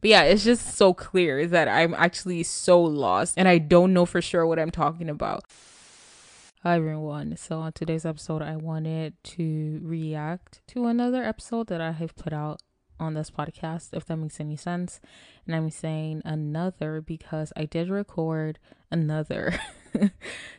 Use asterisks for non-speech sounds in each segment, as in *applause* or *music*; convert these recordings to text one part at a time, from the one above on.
But yeah, it's just so clear that I'm actually so lost and I don't know for sure what I'm talking about. Hi everyone. So on today's episode, I wanted to react to another episode that I have put out on this podcast, if that makes any sense. And I'm saying another because I did record another *laughs*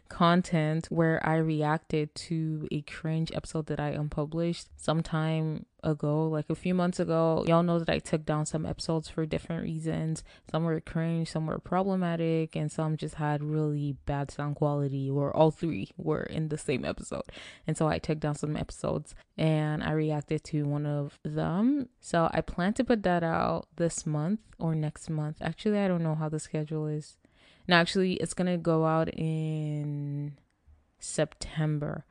content where I reacted to a cringe episode that I unpublished sometime ago, like a few months ago. Y'all know that I took down some episodes for different reasons. Some were cringe, some were problematic, and some just had really bad sound quality, or all three were in the same episode. And so I took down some episodes and I reacted to one of them. So I plan to put that out this month or next month. Actually, I don't know how the schedule is. Now, actually, it's gonna go out in September.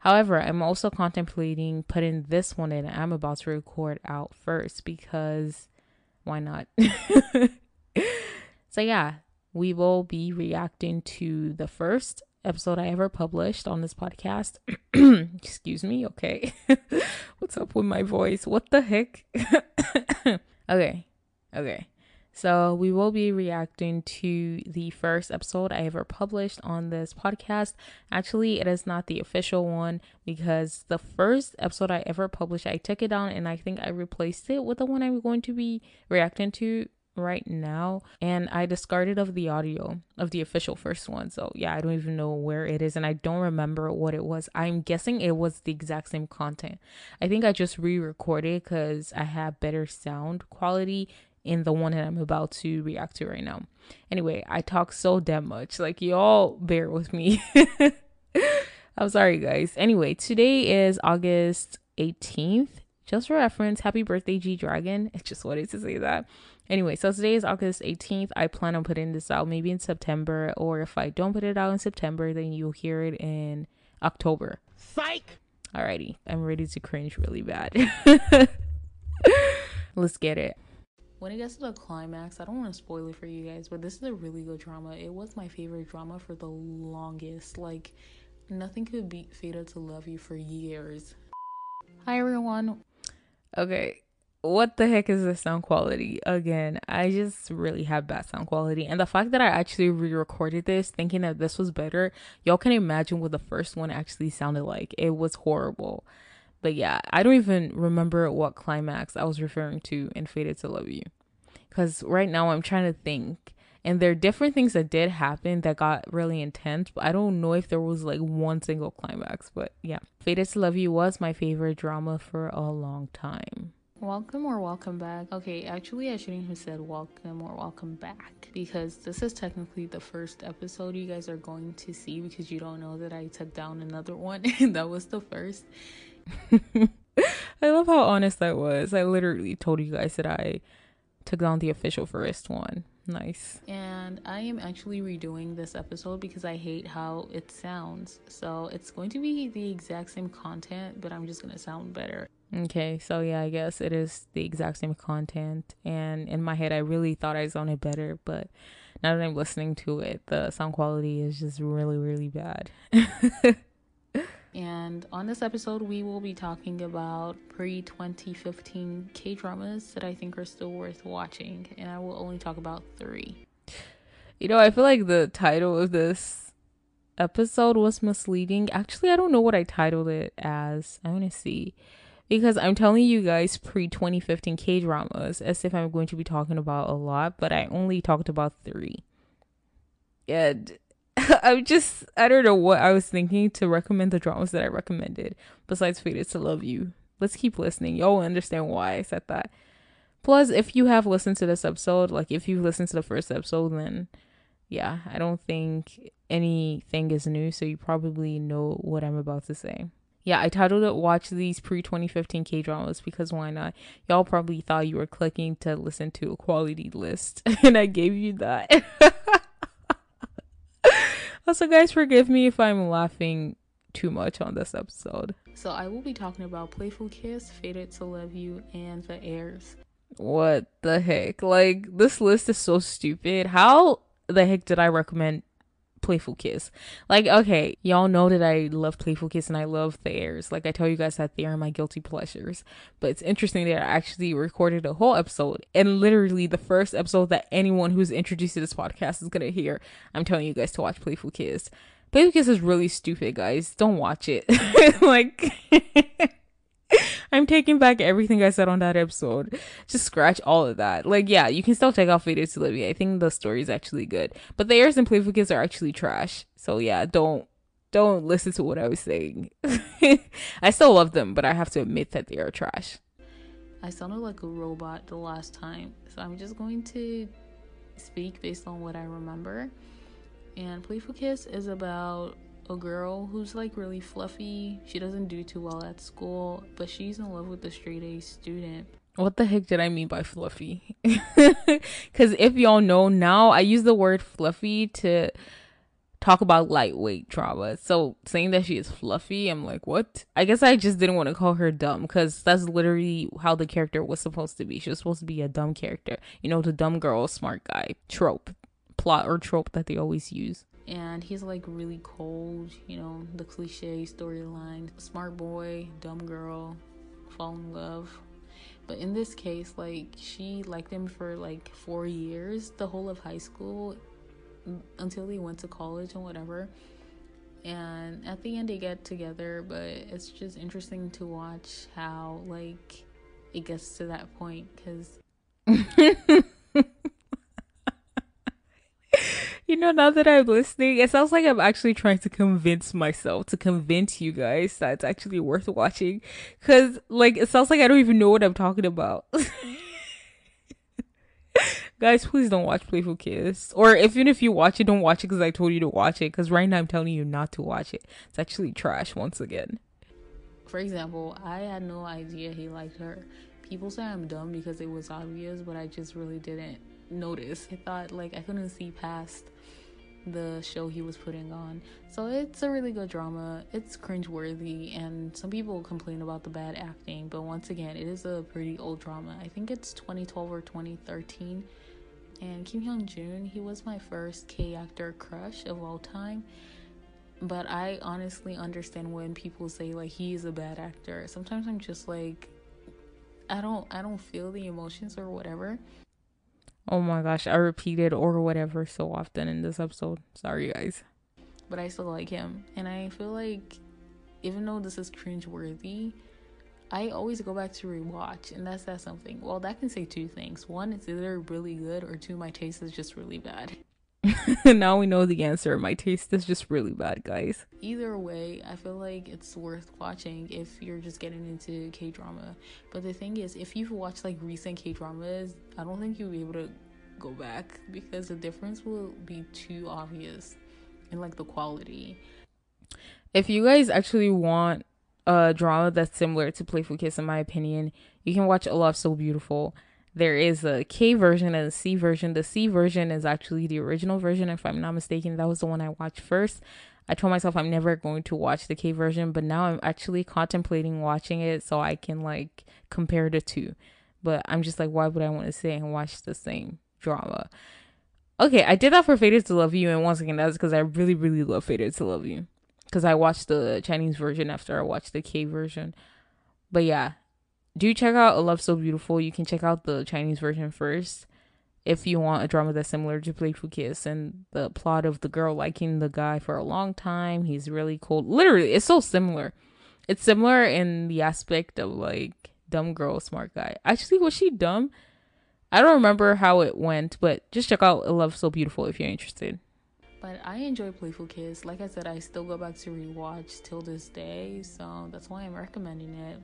However, I'm also contemplating putting this one in. I'm about to record out first because why not? *laughs* so, yeah, we will be reacting to the first episode I ever published on this podcast. *clears throat* Excuse me, okay. *laughs* What's up with my voice? What the heck? *coughs* okay, okay. So, we will be reacting to the first episode I ever published on this podcast. Actually, it is not the official one because the first episode I ever published, I took it down and I think I replaced it with the one I'm going to be reacting to right now and I discarded of the audio of the official first one. So yeah, I don't even know where it is and I don't remember what it was. I'm guessing it was the exact same content. I think I just re-recorded cuz I have better sound quality in the one that I'm about to react to right now. Anyway, I talk so damn much. Like, y'all bear with me. *laughs* I'm sorry, guys. Anyway, today is August 18th. Just for reference, happy birthday, G Dragon. I *laughs* just wanted to say that. Anyway, so today is August 18th. I plan on putting this out maybe in September, or if I don't put it out in September, then you'll hear it in October. Psych! Alrighty, I'm ready to cringe really bad. *laughs* Let's get it when it gets to the climax, I don't want to spoil it for you guys, but this is a really good drama. It was my favorite drama for the longest. Like, nothing could beat Fated to Love You for years. Hi, everyone. Okay, what the heck is the sound quality? Again, I just really have bad sound quality. And the fact that I actually re recorded this thinking that this was better, y'all can imagine what the first one actually sounded like. It was horrible. But yeah, I don't even remember what climax I was referring to in Fated to Love You. Because right now I'm trying to think. And there are different things that did happen that got really intense, but I don't know if there was like one single climax. But yeah, Fated to Love You was my favorite drama for a long time. Welcome or welcome back. Okay, actually, I shouldn't have said welcome or welcome back because this is technically the first episode you guys are going to see because you don't know that I took down another one. *laughs* And that was the first. *laughs* I love how honest I was. I literally told you guys that I took down the official first one. Nice. And I am actually redoing this episode because I hate how it sounds. So it's going to be the exact same content, but I'm just going to sound better. Okay, so yeah, I guess it is the exact same content. And in my head, I really thought I sounded better, but now that I'm listening to it, the sound quality is just really, really bad. *laughs* And on this episode, we will be talking about pre 2015 K dramas that I think are still worth watching. And I will only talk about three. You know, I feel like the title of this episode was misleading. Actually, I don't know what I titled it as. I want to see. Because I'm telling you guys pre 2015 K dramas as if I'm going to be talking about a lot, but I only talked about three. And *laughs* I'm just I don't know what I was thinking to recommend the dramas that I recommended besides Fated to Love You. Let's keep listening. Y'all will understand why I said that. Plus, if you have listened to this episode, like if you've listened to the first episode, then yeah, I don't think anything is new, so you probably know what I'm about to say. Yeah, I titled it Watch These Pre 2015 K Dramas because why not? Y'all probably thought you were clicking to listen to a quality list, *laughs* and I gave you that. *laughs* Also, guys, forgive me if I'm laughing too much on this episode. So, I will be talking about Playful Kiss, Fated to Love You, and The Heirs. What the heck? Like, this list is so stupid. How the heck did I recommend Playful Kiss. Like, okay, y'all know that I love Playful Kiss and I love The Heirs. Like, I tell you guys that they are my guilty pleasures. But it's interesting that I actually recorded a whole episode and literally the first episode that anyone who's introduced to this podcast is gonna hear. I'm telling you guys to watch Playful Kiss. Playful Kiss is really stupid, guys. Don't watch it. *laughs* like. *laughs* I'm taking back everything I said on that episode. Just scratch all of that. Like, yeah, you can still check out Fated to Love You. I think the story is actually good. But the Heirs and Playful are actually trash. So yeah, don't don't listen to what I was saying. *laughs* I still love them, but I have to admit that they are trash. I sounded like a robot the last time, so I'm just going to speak based on what I remember. And Playful Kiss is about a girl who's like really fluffy. She doesn't do too well at school, but she's in love with a straight A student. What the heck did I mean by fluffy? *laughs* Because if y'all know now, I use the word fluffy to talk about lightweight trauma. So saying that she is fluffy, I'm like, what? I guess I just didn't want to call her dumb because that's literally how the character was supposed to be. She was supposed to be a dumb character. You know, the dumb girl, smart guy trope, plot or trope that they always use and he's like really cold, you know, the cliche storyline smart boy, dumb girl, fall in love. But in this case, like she liked him for like four years, the whole of high school, until he went to college and whatever. And at the end, they get together, but it's just interesting to watch how like it gets to that point because. *laughs* you know, now that I'm listening, it sounds like I'm actually trying to convince myself, to convince you guys that it's actually worth watching. Cause, like, it sounds like I don't even know what I'm talking about. *laughs* guys, please don't watch Playful Kiss. Or even if you watch it, don't watch it because I told you to watch it. Because right now I'm telling you not to watch it. It's actually trash once again. For example, I had no idea he liked her. People say I'm dumb because it was obvious, but I just really didn't notice. I thought like I couldn't see past the show he was putting on. So it's a really good drama. It's cringeworthy, and some people complain about the bad acting, but once again, it is a pretty old drama. I think it's 2012 or 2013. And Kim Hyun Jun, he was my first K actor crush of all time. But I honestly understand when people say like he's a bad actor. Sometimes I'm just like I don't I don't feel the emotions or whatever. Oh my gosh, I repeated or whatever so often in this episode. Sorry, guys. But I still like him. And I feel like even though this is cringe worthy, I always go back to rewatch. And that's that something. Well, that can say two things. One, it's either really good, or two, my taste is just really bad. *laughs* now we know the answer. My taste is just really bad, guys. Either way, I feel like it's worth watching if you're just getting into K drama. But the thing is, if you've watched like recent K dramas, I don't think you'll be able to go back because the difference will be too obvious in like the quality. If you guys actually want a drama that's similar to Playful Kiss, in my opinion, you can watch A Love So Beautiful there is a K version and a C version. The C version is actually the original version, if I'm not mistaken. That was the one I watched first. I told myself I'm never going to watch the K version, but now I'm actually contemplating watching it so I can like compare the two. But I'm just like, why would I want to sit and watch the same drama? Okay, I did that for Fated to Love You, and once again, that's because I really, really love Fated to Love You. Because I watched the Chinese version after I watched the K version. But yeah, do check out A Love So Beautiful. You can check out the Chinese version first if you want a drama that's similar to Playful Kiss and the plot of the girl liking the guy for a long time. He's really cold. Literally, it's so similar. It's similar in the aspect of like dumb girl, smart guy. Actually, was she dumb? I don't remember how it went, but just check out A Love So Beautiful if you're interested. But I enjoy Playful Kiss. Like I said, I still go back to rewatch till this day, so that's why I'm recommending it.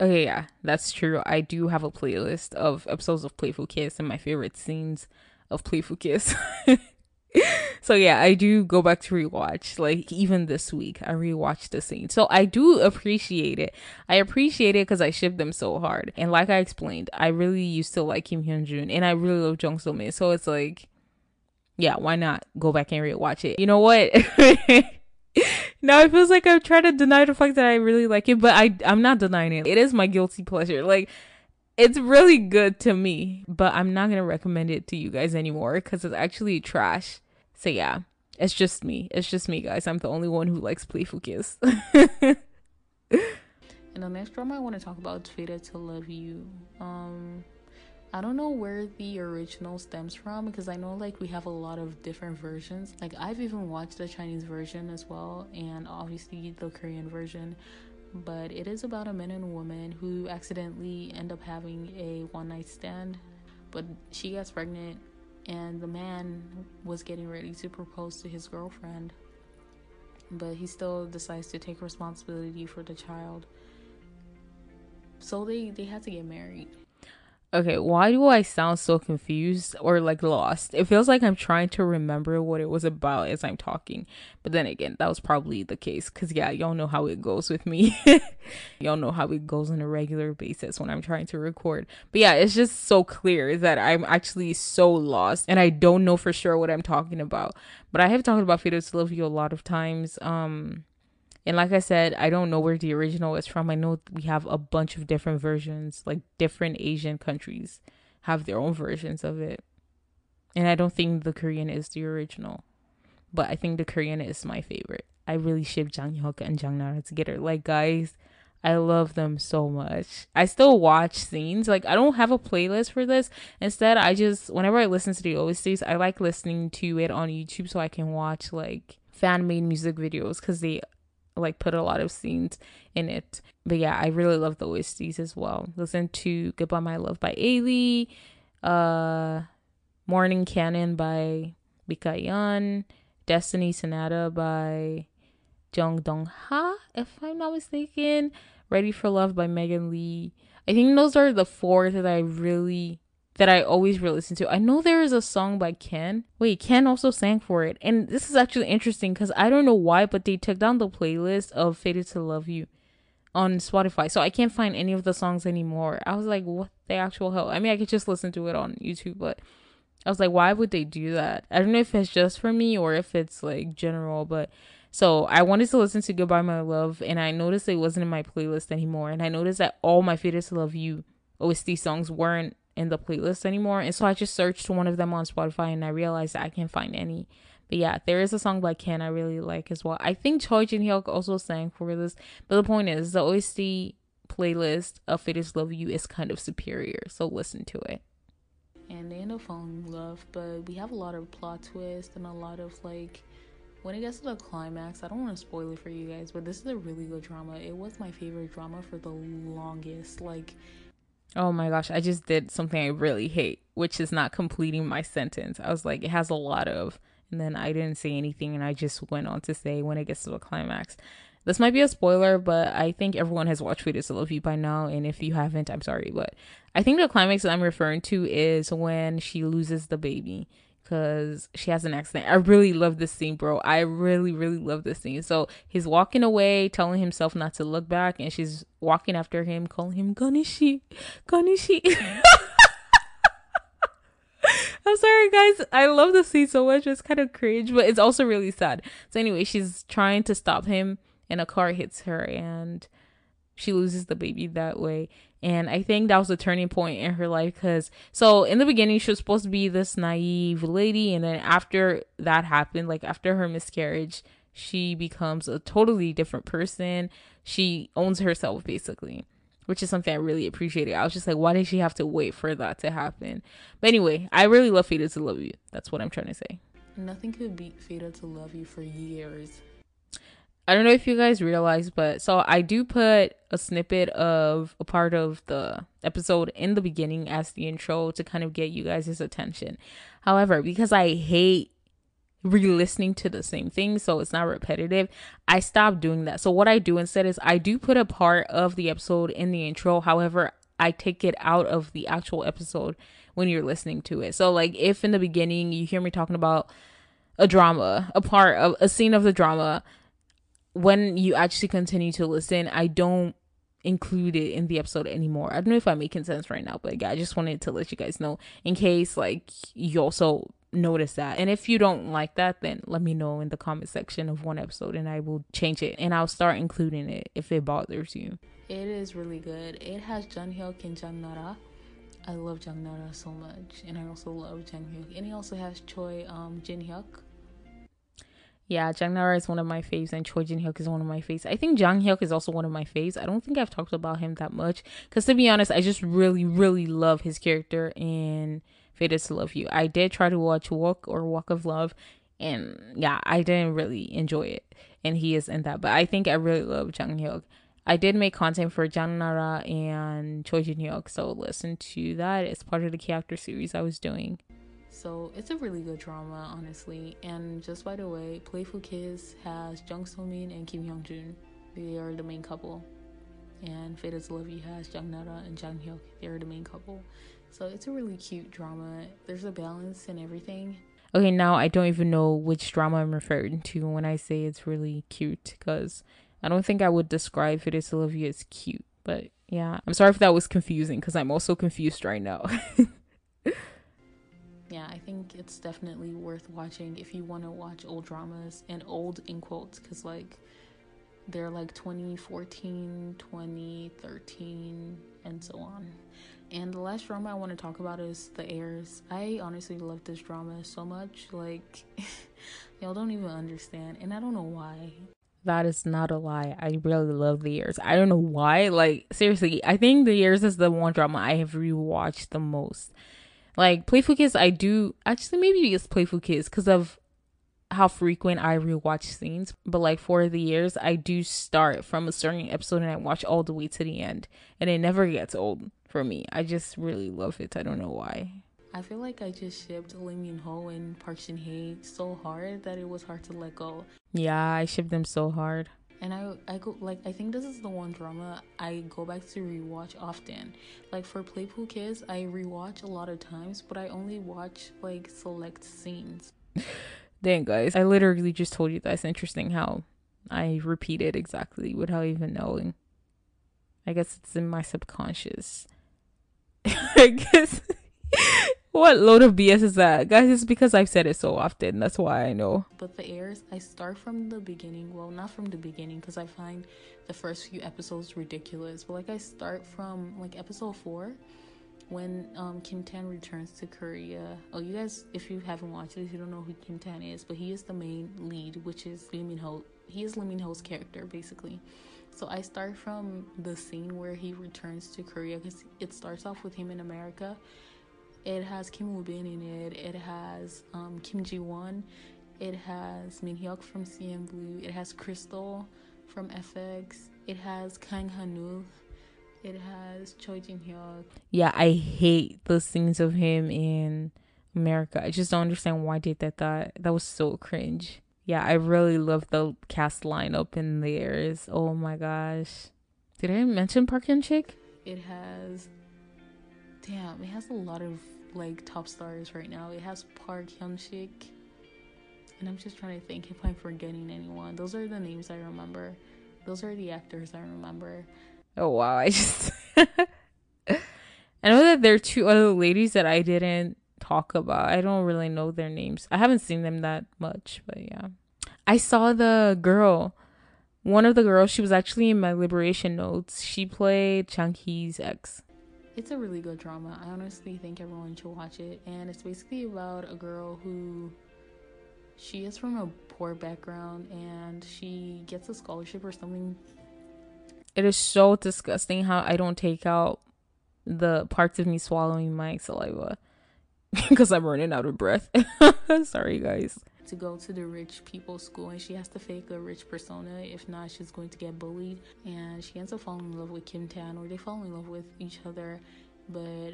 Okay, yeah, that's true. I do have a playlist of episodes of Playful Kiss and my favorite scenes of Playful Kiss. *laughs* so yeah, I do go back to rewatch. Like even this week, I rewatched the scene. So I do appreciate it. I appreciate it because I ship them so hard. And like I explained, I really used to like Kim Hyun Jun, and I really love Jung So Min. So it's like, yeah, why not go back and rewatch it? You know what? *laughs* now it feels like I'm trying to deny the fact that I really like it, but I I'm not denying it. It is my guilty pleasure. Like it's really good to me, but I'm not gonna recommend it to you guys anymore because it's actually trash. So yeah. It's just me. It's just me, guys. I'm the only one who likes Playful Kiss. *laughs* and the next drama I want to talk about is Fated to Love You. Um, I don't know where the original stems from because I know like we have a lot of different versions. Like I've even watched the Chinese version as well and obviously the Korean version. But it is about a man and woman who accidentally end up having a one night stand. But she gets pregnant and the man was getting ready to propose to his girlfriend. But he still decides to take responsibility for the child. So they, they had to get married Okay, why do I sound so confused or like lost? It feels like I'm trying to remember what it was about as I'm talking. But then again, that was probably the case cuz yeah, y'all know how it goes with me. *laughs* y'all know how it goes on a regular basis when I'm trying to record. But yeah, it's just so clear that I'm actually so lost and I don't know for sure what I'm talking about. But I have talked about Love You a lot of times. Um and like I said, I don't know where the original is from. I know we have a bunch of different versions, like different Asian countries have their own versions of it. And I don't think the Korean is the original. But I think the Korean is my favorite. I really ship Jang Hyuk and Jang Nara together. Like guys, I love them so much. I still watch scenes. Like I don't have a playlist for this. Instead, I just whenever I listen to the OSTs, I like listening to it on YouTube so I can watch like fan made music videos because they like put a lot of scenes in it. But yeah, I really love the OSTs as well. Listen to Goodbye My Love by Ailee, uh Morning Cannon by Baekhyun, Destiny Sonata by Jung Dong Ha, if I'm not mistaken. Ready for Love by Megan Lee. I think those are the four that I really that I always re-listen to. I know there is a song by Ken. Wait, Ken also sang for it. And this is actually interesting because I don't know why, but they took down the playlist of Fated to Love You on Spotify. So I can't find any of the songs anymore. I was like, what the actual hell? I mean, I could just listen to it on YouTube, but I was like, why would they do that? I don't know if it's just for me or if it's like general, but so I wanted to listen to Goodbye My Love and I noticed it wasn't in my playlist anymore. And I noticed that all my Fated to Love You OST songs weren't in the playlist anymore. And so I just searched one of them on Spotify and I realized I can't find any. But yeah, there is a song by Ken I really like as well. I think Choi Jin Hyuk also sang for this. But the point is, the OST playlist of Fated to Love You is kind of superior. So listen to it. And they end up falling in love, but we have a lot of plot twists and a lot of like when it gets to the climax, I don't want to spoil it for you guys, but this is a really good drama. It was my favorite drama for the longest. Like Oh my gosh, I just did something I really hate, which is not completing my sentence. I was like, it has a lot of, and then I didn't say anything, and I just went on to say when it gets to the climax. This might be a spoiler, but I think everyone has watched Fated to Love You by now, and if you haven't, I'm sorry, but I think the climax that I'm referring to is when she loses the baby because she has an accident. I really love this scene, bro. I really, really love this scene. So he's walking away, telling himself not to look back, and she's walking after him, calling him Ganishi, Ganishi. *laughs* I'm sorry, guys. I love the scene so much. It's kind of cringe, but it's also really sad. So anyway, she's trying to stop him, and a car hits her, and she loses the baby that way. And I think that was a turning point in her life because so in the beginning she was supposed to be this naive lady, and then after that happened, like after her miscarriage, she becomes a totally different person. She owns herself basically, which is something I really appreciated. I was just like, why did she have to wait for that to happen? But anyway, I really love Fated to Love You. That's what I'm trying to say. Nothing could beat Fated to Love You for years. I don't know if you guys realize, but so I do put a snippet of a part of the episode in the beginning as the intro to kind of get you guys' attention. However, because I hate re-listening to the same thing so it's not repetitive i stopped doing that. So what i do instead is i do put a part of the episode in the intro. However i take it out of the actual episode when you're listening to it. So like if in the beginning you hear me talking about a drama a part of a scene of the drama when you actually continue to listen, I don't include it in the episode anymore. I don't know if I'm making sense right now, but yeah, I just wanted to let you guys know in case like you also notice that. And if you don't like that, then let me know in the comment section of one episode and I will change it and I'll start including it if it bothers you. It is really good. It has Jang Hyuk and Jang Nara. I love Jang Nara so much, and I also love Jang Hyuk. And he also has Choi um, Jin Hyuk Yeah, Jang Nara is one of my faves, and Choi Jin Hyuk is one of my faves. I think Jang Hyuk is also one of my faves. I don't think I've talked about him that much because, to be honest, I just really, really love his character in Fated to Love You. I did try to watch Walk or Walk of Love, and yeah, I didn't really enjoy it, and he is in that. But I think I really love Jang Hyuk. I did make content for Jang Nara and Choi Jin Hyuk, so listen to that. It's part of the character series I was doing. So it's a really good drama, honestly. And just by the way, Playful Kiss has Jung So Min and Kim Hyung Jun. They are the main couple. And Fated to Love You has Jang Nara and Jang Hyuk. They are the main couple. So it's a really cute drama. There's a balance in everything. Okay, now I don't even know which drama I'm referring to when I say it's really cute because I don't think I would describe Fated to Love You as cute. But yeah, I'm sorry if that was confusing because I'm also confused right now. *laughs* yeah, I think it's definitely worth watching if you want to watch old dramas and old in quotes because like they're like 2014, 2013, and so on. And the last drama I want to talk about is The Heirs. I honestly love this drama so much. Like, *laughs* y'all don't even understand. And I don't know why. That is not a lie. I really love The Heirs. I don't know why. Like, seriously, I think The Heirs is the one drama I have rewatched the most. Like Playful Kiss, I do actually maybe it's Playful Kiss because of how frequent I rewatch scenes. But like for the years, I do start from a certain episode and I watch all the way to the end, and it never gets old for me. I just really love it. I don't know why. I feel like I just shipped Lee Min Ho and Park Shin Hye so hard that it was hard to let go. Yeah, I shipped them so hard and I I go like I think this is the one drama I go back to rewatch often. Like for Playful Kiss, I rewatch a lot of times, but I only watch like select scenes. *laughs* Dang guys, I literally just told you that's interesting how I repeat it exactly without even knowing. I guess it's in my subconscious. *laughs* I guess what load of BS is that? Guys, it's because I've said it so often. That's why I know. But the Heirs, I start from the beginning. Well, not from the beginning because I find the first few episodes ridiculous. But like I start from like episode 4 when um, Kim Tan returns to Korea. Oh, you guys, if you haven't watched it, you don't know who Kim Tan is, but he is the main lead, which is Lee Min Ho. He is Lee Min Ho's character, basically. So I start from the scene where he returns to Korea because it starts off with him in America it has Kim Woo Bin in it. It has um, Kim Ji Won. It has Min Hyuk from CNBLUE. It has Crystal from f(x). It has Kang Hanul. It has Choi Jin Hyuk. Yeah, I hate the scenes of him in America. I just don't understand why did that. That that was so cringe. Yeah, I really love the cast lineup in there. Oh my gosh. Did I mention Park Hyun Sik? It has damn, it has a lot of like top stars right now. It has Park Hyun Sik, and I'm just trying to think if I'm forgetting anyone. Those are the names I remember. Those are the actors I remember. Oh wow! I *laughs* just I know that there are two other ladies that I didn't talk about. I don't really know their names. I haven't seen them that much, but yeah. I saw the girl. One of the girls, she was actually in my liberation notes. She played Chang Hee's ex. It's a really good drama. I honestly think everyone should watch it. And it's basically about a girl who she is from a poor background and she gets a scholarship or something. It is so disgusting how I don't take out the parts of me swallowing my saliva *laughs* because I'm running out of breath. *laughs* Sorry, guys to go to the rich people school and she has to fake a rich persona. If not, she's going to get bullied. And she ends up falling in love with Kim Tan, or they fall in love with each other. But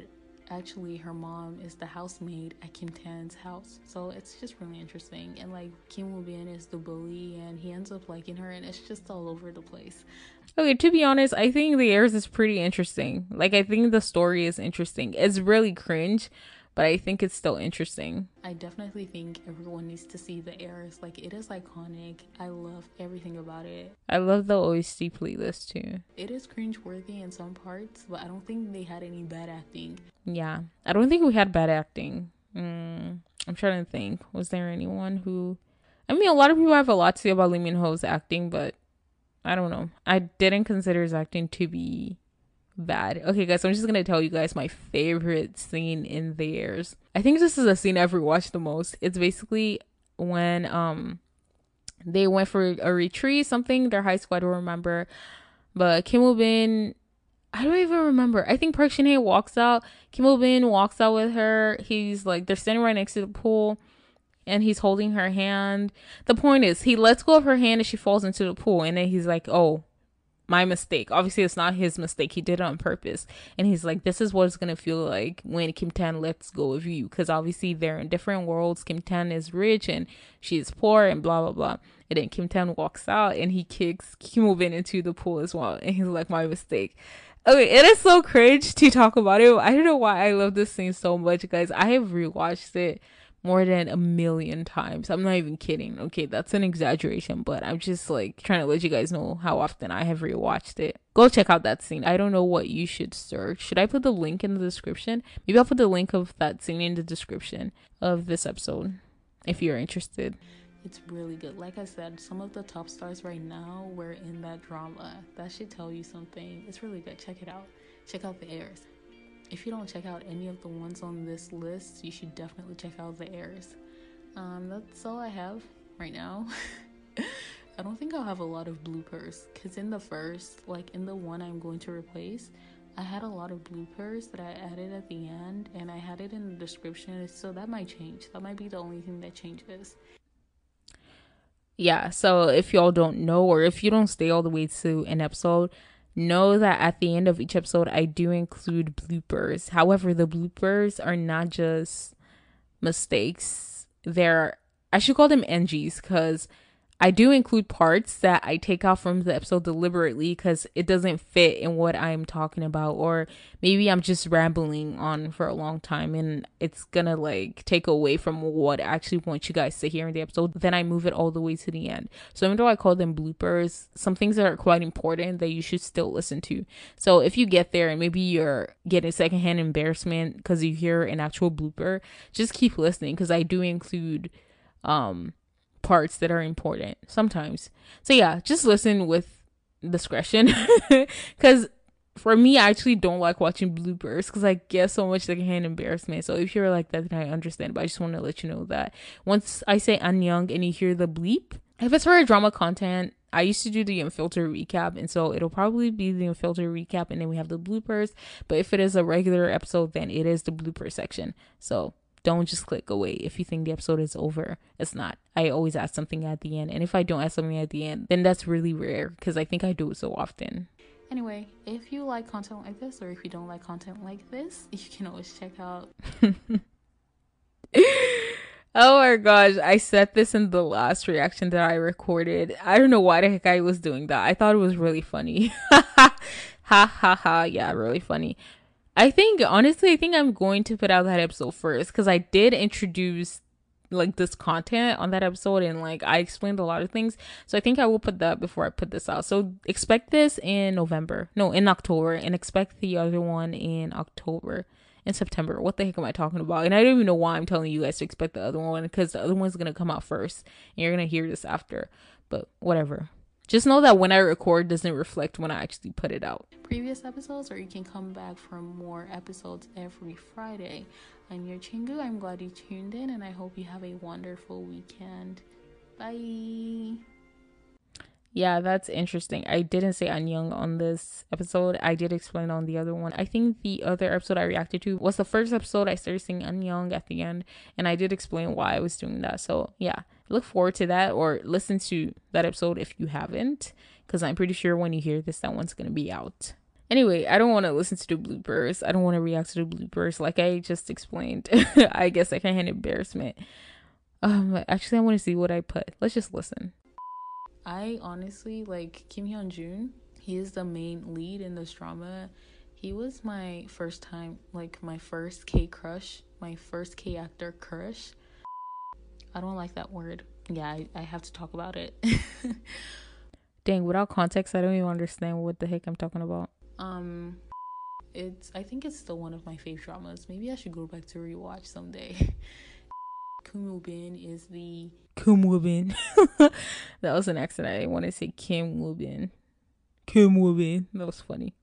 actually, her mom is the housemaid at Kim Tan's house. So it's just really interesting. And like, Kim Woo Bin is the bully, and he ends up liking her, and it's just all over the place. Okay, to be honest, I think The Heirs is pretty interesting. Like, I think the story is interesting. It's really cringe but I think it's still interesting. I definitely think everyone needs to see the heirs. Like it is iconic. I love everything about it. I love the OST playlist too. It is cringe-worthy in some parts, but I don't think they had any bad acting. Yeah, I don't think we had bad acting. Mm, I'm trying to think. Was there anyone who? I mean, a lot of people have a lot to say about Lee Min Ho's acting, but I don't know. I didn't consider his acting to be bad. Okay, guys, I'm just gonna tell you guys my favorite scene in The Heirs. I think this is a scene I've rewatched the most. It's basically when um they went for a retreat, something their high school, I don't remember. But Kim Woo Bin, I don't even remember. I think Park Shin Hye walks out. Kim Woo Bin walks out with her. He's like, they're standing right next to the pool and he's holding her hand. The point is, he lets go of her hand and she falls into the pool. And then he's like, oh, my mistake. Obviously, it's not his mistake. He did it on purpose. And he's like, this is what it's going to feel like when Kim Tan lets go of you. Because obviously, they're in different worlds. Kim Tan is rich and she's poor and blah, blah, blah. And then Kim Tan walks out and he kicks Kim Woo Bin into the pool as well. And he's like, my mistake. Okay, it is so cringe to talk about it. I don't know why I love this scene so much, guys. I have rewatched it more than a million times. I'm not even kidding. Okay, that's an exaggeration, but I'm just like trying to let you guys know how often I have rewatched it. Go check out that scene. I don't know what you should search. Should I put the link in the description? Maybe I'll put the link of that scene in the description of this episode if you're interested. It's really good. Like I said, some of the top stars right now were in that drama. That should tell you something. It's really good. Check it out. Check out the heirs if you don't check out any of the ones on this list, you should definitely check out the Heirs. Um, that's all I have right now. *laughs* I don't think I'll have a lot of bloopers because in the first, like in the one I'm going to replace, I had a lot of bloopers that I added at the end and I had it in the description, so that might change. That might be the only thing that changes. Yeah, so if y'all don't know or if you don't stay all the way to an episode, know that at the end of each episode, I do include bloopers. However, the bloopers are not just mistakes, they're, I should call them NGs because I do include parts that I take out from the episode deliberately because it doesn't fit in what I'm talking about, or maybe I'm just rambling on for a long time and it's gonna like take away from what I actually want you guys to hear in the episode. Then I move it all the way to the end. So even though I call them bloopers, some things that are quite important that you should still listen to. So if you get there and maybe you're getting secondhand embarrassment because you hear an actual blooper, just keep listening because I do include um parts that are important sometimes. So yeah, just listen with discretion *laughs* because for me, I actually don't like watching bloopers because I get so much secondhand embarrassment. So if you're like that, then I understand. But I just want to let you know that once I say annyeong and you hear the bleep, if it's for a drama content, I used to do the unfiltered recap, and so it'll probably be the unfiltered recap, and then we have the bloopers. But if it is a regular episode, then it is the blooper section. So don't just click away if you think the episode is over. It's not. I always ask something at the end. And if I don't ask something at the end, then that's really rare because I think I do it so often. Anyway, if you like content like this or if you don't like content like this, *laughs* you can always check out. *laughs* oh my gosh, I said this in the last reaction that I recorded. I don't know why the heck I was doing that. I thought it was really funny. *laughs* ha ha ha. Yeah, really funny. I think honestly, I think I'm going to put out that episode first because I did introduce like this content on that episode and like I explained a lot of things. So I think I will put that before I put this out. So expect this in November. No, in October and expect the other one in October. In September. What the heck am I talking about? And I don't even know why I'm telling you guys to expect the other one because the other one's gonna come out first and you're gonna hear this after. But whatever. Just know that when I record doesn't reflect when I actually put it out. Previous episodes, or you can come back for more episodes every Friday. I'm your Chingu. I'm glad you tuned in, and I hope you have a wonderful weekend. Bye. Yeah, that's interesting. I didn't say annyeong on this episode. I did explain on the other one. I think the other episode I reacted to was the first episode I started saying annyeong at the end, and I did explain why I was doing that. So, yeah look forward to that or listen to that episode if you haven't because i'm pretty sure when you hear this that one's going to be out. Anyway i don't want to listen to the bloopers. I don't want to react to the bloopers. Like i just explained *laughs* i guess i can handle embarrassment. Um actually i want to see what i put. Let's just listen. I honestly like kim hyun jun he is the main lead in this drama. He was my first time like my first k crush my first k actor crush I don't like that word. Yeah, I, I have to talk about it. *laughs* Dang, without context, I don't even understand what the heck I'm talking about. Um, it's I think it's still one of my favorite dramas. Maybe I should go back to rewatch someday. *laughs* Kim Woo Bin is the Kim Woo Bin. *laughs* that was an accident. I didn't want to say Kim Woo Bin. Kim Woo Bin. That was funny.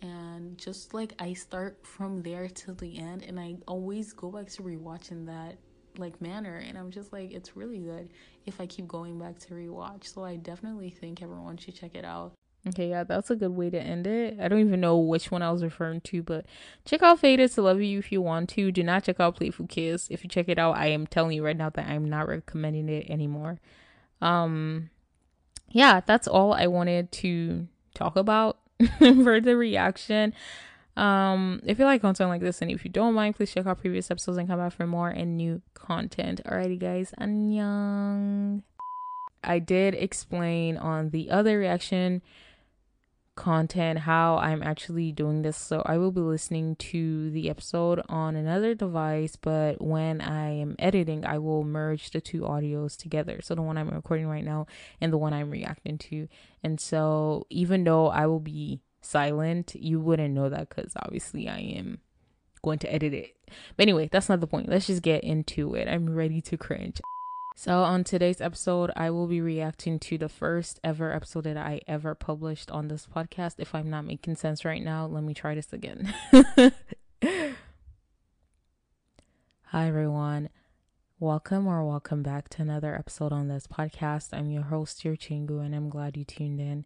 And just like I start from there till the end, and I always go back to rewatching that like manner and i'm just like it's really good if i keep going back to rewatch so i definitely think everyone should check it out Okay, yeah, that's a good way to end it. I don't even know which one I was referring to, but check out Fated to Love You if you want to. Do not check out Playful Kiss. If you check it out, I am telling you right now that I'm not recommending it anymore. Um yeah, that's all I wanted to talk about *laughs* for the reaction. Um, if you like content like this and if you don't mind, please check out previous episodes and come back for more and new content. Alrighty guys, annyeong. I did explain on the other reaction content how I'm actually doing this. So I will be listening to the episode on another device, but when I am editing, I will merge the two audios together. So the one I'm recording right now and the one I'm reacting to. And so even though I will be silent, you wouldn't know that because obviously I am going to edit it. But anyway, that's not the point. Let's just get into it. I'm ready to cringe. So, on today's episode, I will be reacting to the first ever episode that I ever published on this podcast. If I'm not making sense right now, let me try this again. *laughs* Hi, everyone. Welcome or welcome back to another episode on this podcast. I'm your host, your Chingu, and I'm glad you tuned in.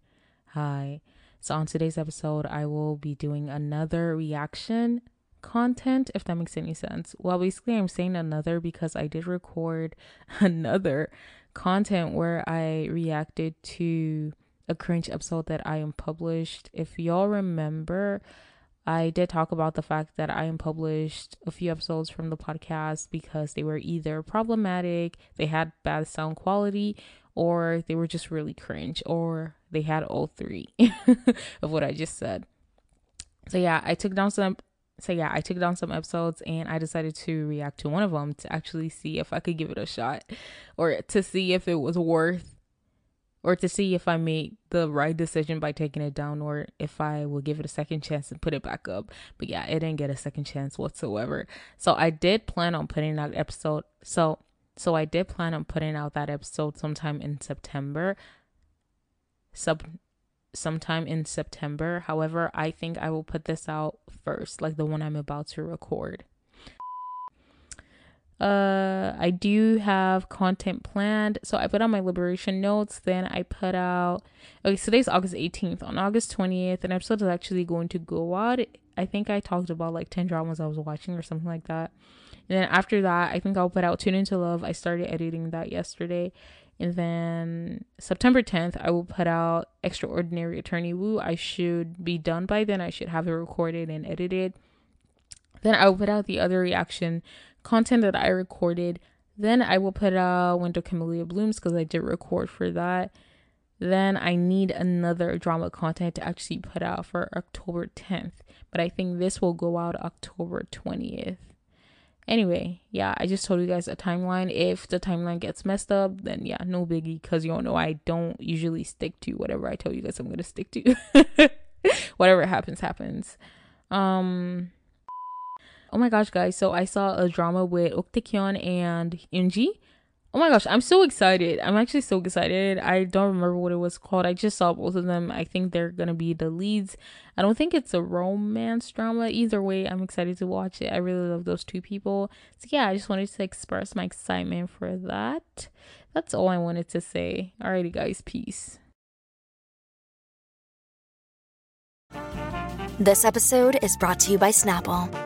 Hi. So, on today's episode, I will be doing another reaction content, if that makes any sense. Well, basically, I'm saying another because I did record *laughs* another content where I reacted to a cringe episode that I am published. If y'all remember, I did talk about the fact that I am published a few episodes from the podcast because they were either problematic, they had bad sound quality, or they were just really cringe, or they had all three *laughs* of what I just said. So yeah, I took down some so yeah, I took down some episodes and I decided to react to one of them to actually see if I could give it a shot or to see if it was worth or to see if I made the right decision by taking it down or if I will give it a second chance and put it back up. But yeah, it didn't get a second chance whatsoever. So I did plan on putting out episode so so I did plan on putting out that episode sometime in September. Sub sometime in September. However, I think I will put this out first, like the one I'm about to record. Uh, I do have content planned. So I put out my liberation notes. Then I put out. Okay, today's August 18th. On August 20th, an episode is actually going to go out. I think I talked about like 10 dramas I was watching or something like that. And then after that, I think I'll put out Tune Into Love. I started editing that yesterday. And then September 10th, I will put out Extraordinary Attorney Woo. I should be done by then. I should have it recorded and edited. Then I will put out the other reaction content that I recorded. Then I will put out Winter Camellia Blooms because I did record for that. Then I need another drama content to actually put out for October 10th. But I think this will go out October 20th. Anyway, yeah, I just told you guys a timeline. If the timeline gets messed up, then yeah, no biggie. Cause you all know I don't usually stick to whatever I tell you guys I'm gonna stick to. *laughs* whatever happens, happens. Um. Oh my gosh, guys! So I saw a drama with Ok and Eunji Oh my gosh, I'm so excited. I'm actually so excited. I don't remember what it was called. I just saw both of them. I think they're going to be the leads. I don't think it's a romance drama. Either way, I'm excited to watch it. I really love those two people. So yeah, I just wanted to express my excitement for that. That's all I wanted to say. Alrighty, guys, peace. This episode is brought to you by Snapple.